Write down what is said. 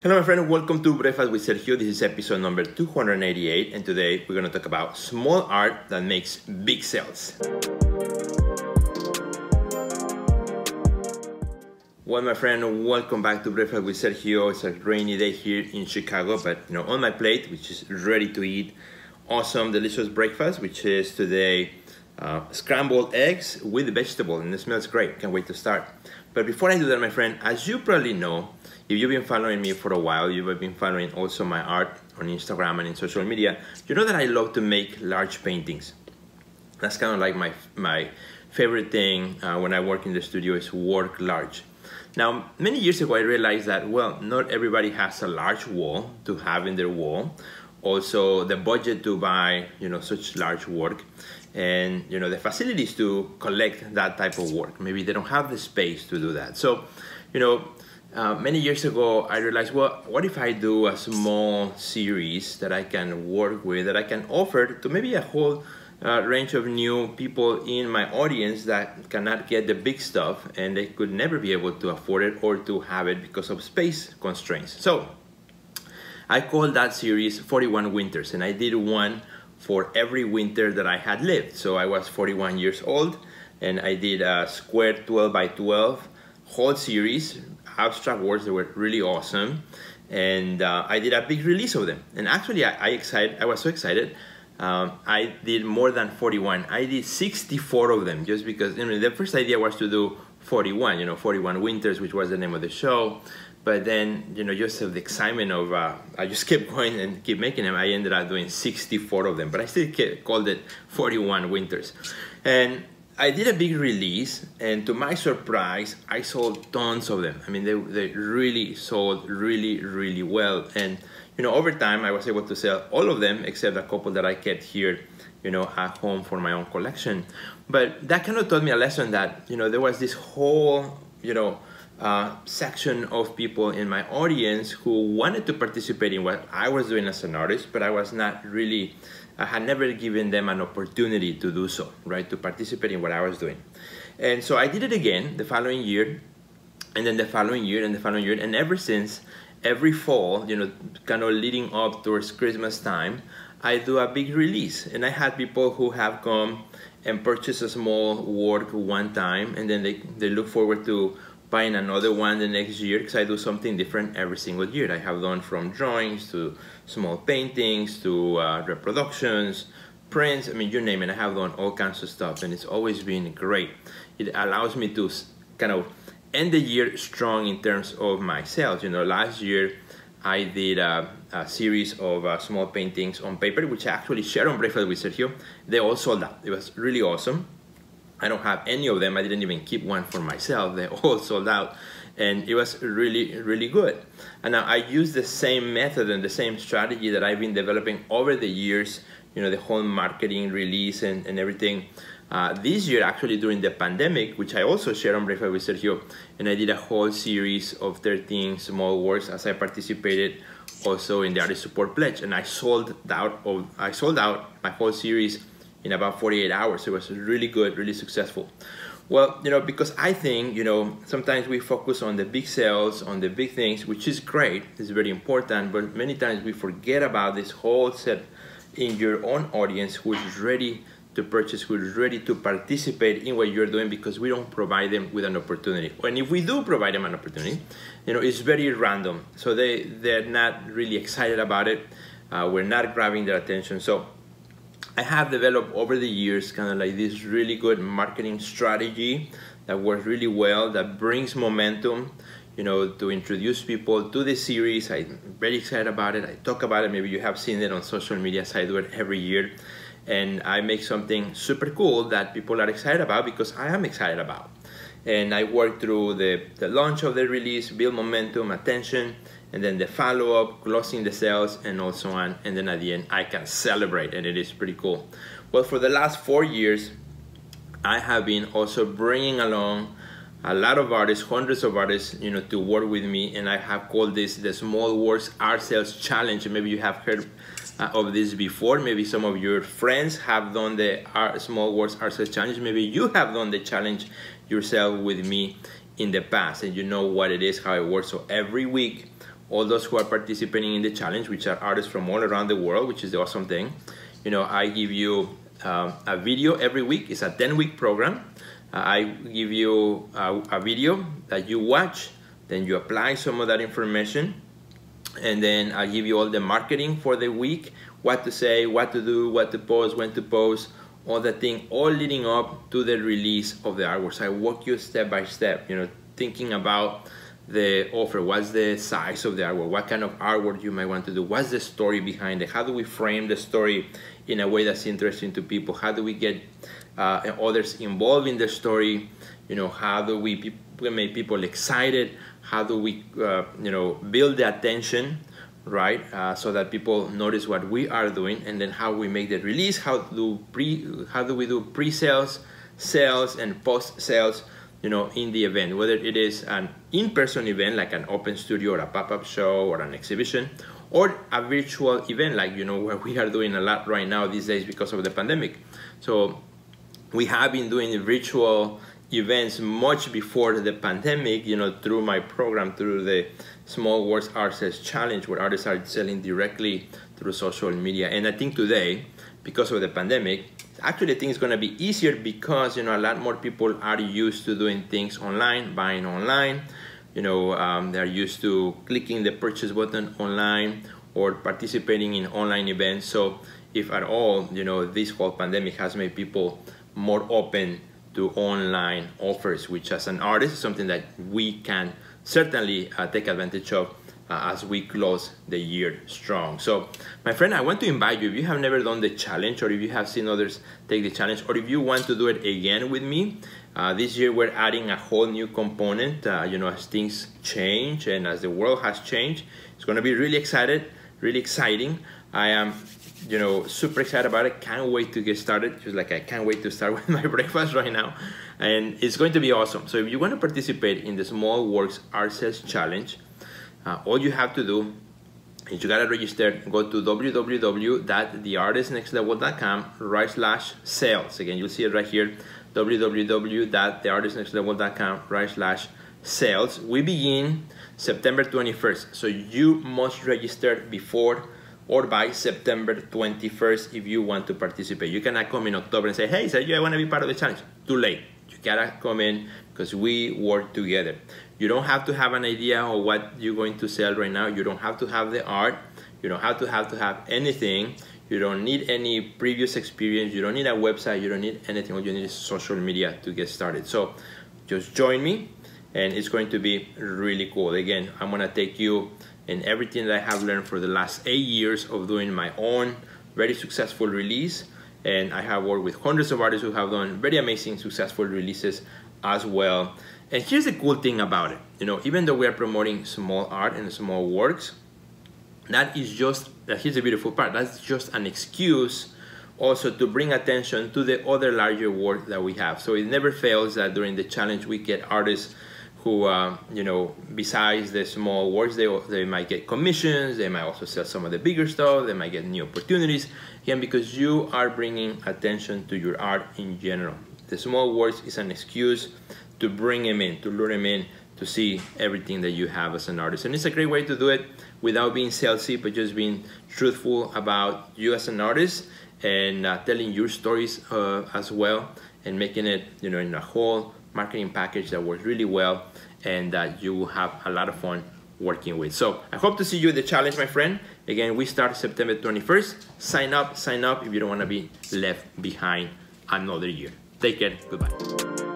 Hello, my friend. Welcome to Breakfast with Sergio. This is episode number 288, and today we're going to talk about small art that makes big sales. Well, my friend, welcome back to Breakfast with Sergio. It's a rainy day here in Chicago, but you know, on my plate, which is ready to eat, awesome, delicious breakfast, which is today uh, scrambled eggs with vegetable, and it smells great. Can't wait to start. But before I do that, my friend, as you probably know, if you've been following me for a while, you've been following also my art on Instagram and in social media, you know that I love to make large paintings. That's kind of like my, my favorite thing uh, when I work in the studio is work large. Now, many years ago, I realized that, well, not everybody has a large wall to have in their wall. Also, the budget to buy, you know, such large work and, you know, the facilities to collect that type of work. Maybe they don't have the space to do that. So, you know, uh, many years ago, I realized, well, what if I do a small series that I can work with, that I can offer to maybe a whole uh, range of new people in my audience that cannot get the big stuff and they could never be able to afford it or to have it because of space constraints. So I called that series 41 Winters, and I did one for every winter that I had lived. So I was 41 years old, and I did a square 12 by 12 whole series abstract works that were really awesome. And uh, I did a big release of them. And actually, I, I excited. I was so excited. Um, I did more than 41. I did 64 of them just because you know, the first idea was to do 41, you know, 41 Winters, which was the name of the show. But then, you know, just the excitement of, uh, I just kept going and keep making them. I ended up doing 64 of them, but I still kept, called it 41 Winters. And I did a big release, and to my surprise, I sold tons of them. I mean, they, they really sold really, really well. And, you know, over time, I was able to sell all of them except a couple that I kept here, you know, at home for my own collection. But that kind of taught me a lesson that, you know, there was this whole, you know, uh, section of people in my audience who wanted to participate in what I was doing as an artist, but I was not really I had never given them an opportunity to do so, right, to participate in what I was doing. And so I did it again the following year, and then the following year, and the following year, and ever since, every fall, you know, kind of leading up towards Christmas time, I do a big release. And I had people who have come and purchased a small work one time, and then they, they look forward to buying another one the next year because I do something different every single year. I have done from drawings to small paintings to uh, reproductions, prints, I mean, you name it, I have done all kinds of stuff and it's always been great. It allows me to kind of end the year strong in terms of my sales. You know, last year I did a, a series of uh, small paintings on paper, which I actually shared on Breakfast with Sergio. They all sold out. It was really awesome. I don't have any of them. I didn't even keep one for myself. They all sold out. And it was really, really good. And now I use the same method and the same strategy that I've been developing over the years, you know, the whole marketing release and, and everything. Uh, this year, actually, during the pandemic, which I also shared on Breakfast with Sergio, and I did a whole series of 13 small works as I participated also in the Artist Support Pledge. And I sold out, of, I sold out my whole series in about 48 hours. It was really good, really successful. Well, you know, because I think, you know, sometimes we focus on the big sales, on the big things, which is great, it's very important, but many times we forget about this whole set in your own audience who is ready to purchase, who is ready to participate in what you're doing because we don't provide them with an opportunity. And if we do provide them an opportunity, you know, it's very random. So they, they're not really excited about it. Uh, we're not grabbing their attention. So I have developed over the years kind of like this really good marketing strategy that works really well, that brings momentum, you know, to introduce people to the series. I'm very excited about it. I talk about it. Maybe you have seen it on social media. So I do it every year. And I make something super cool that people are excited about because I am excited about. And I work through the, the launch of the release, build momentum, attention, and then the follow-up, closing the sales, and also on. And then at the end, I can celebrate, and it is pretty cool. Well, for the last four years, I have been also bringing along a lot of artists, hundreds of artists, you know, to work with me, and I have called this the Small Works Art Sales Challenge. Maybe you have heard uh, of this before. Maybe some of your friends have done the art, Small Works Art Sales Challenge. Maybe you have done the challenge yourself with me in the past, and you know what it is, how it works. So every week all those who are participating in the challenge, which are artists from all around the world, which is the awesome thing. You know, I give you um, a video every week. It's a 10 week program. Uh, I give you a, a video that you watch, then you apply some of that information, and then I give you all the marketing for the week, what to say, what to do, what to post, when to post, all that thing, all leading up to the release of the artwork. So I walk you step by step, you know, thinking about the offer, what's the size of the artwork, what kind of artwork you might want to do, what's the story behind it, how do we frame the story in a way that's interesting to people, how do we get uh, others involved in the story, you know, how do we make people excited, how do we, uh, you know, build the attention, right, uh, so that people notice what we are doing, and then how we make the release, how do pre, how do we do pre-sales, sales, and post-sales, you know, in the event, whether it is an in-person event like an open studio or a pop-up show or an exhibition, or a virtual event like you know what we are doing a lot right now these days because of the pandemic. So we have been doing virtual events much before the pandemic, you know, through my program, through the Small Works Artists Challenge, where artists are selling directly through social media. And I think today, because of the pandemic, actually I think it's going to be easier because you know a lot more people are used to doing things online buying online. You know um, they're used to clicking the purchase button online or participating in online events. So if at all you know this whole pandemic has made people more open to online offers which as an artist is something that we can certainly uh, take advantage of uh, as we close the year strong. So, my friend, I want to invite you, if you have never done the challenge or if you have seen others take the challenge or if you want to do it again with me, uh, this year we're adding a whole new component, uh, you know, as things change and as the world has changed. It's going to be really excited, really exciting. I am, you know, super excited about it. Can't wait to get started. Just like I can't wait to start with my breakfast right now. And it's going to be awesome. So if you want to participate in the Small Works Artists Challenge, uh, all you have to do is you gotta register, go to www.theartistnextlevel.com right slash sales. Again, you'll see it right here, www.theartistnextlevel.com right slash sales. We begin September 21st, so you must register before or by September 21st if you want to participate. You cannot come in October and say, hey, Sergio, I want to be part of the challenge. Too late. You gotta come in because we work together. You don't have to have an idea of what you're going to sell right now. You don't have to have the art. You don't have to have to have anything. You don't need any previous experience. You don't need a website. You don't need anything. All you need is social media to get started. So just join me and it's going to be really cool. Again, I'm gonna take you in everything that I have learned for the last eight years of doing my own very successful release. And I have worked with hundreds of artists who have done very amazing successful releases as well. And here's the cool thing about it. You know, even though we are promoting small art and small works, that is just, here's the beautiful part, that's just an excuse also to bring attention to the other larger work that we have. So it never fails that during the challenge we get artists who, uh, you know, besides the small works, they, they might get commissions, they might also sell some of the bigger stuff, they might get new opportunities, again, because you are bringing attention to your art in general. The small works is an excuse to bring them in, to lure them in, to see everything that you have as an artist. And it's a great way to do it without being salesy, but just being truthful about you as an artist and uh, telling your stories uh, as well and making it, you know, in a whole marketing package that works really well and that you will have a lot of fun working with. So I hope to see you at the challenge, my friend. Again, we start September 21st. Sign up, sign up if you don't want to be left behind another year. Take care. Goodbye.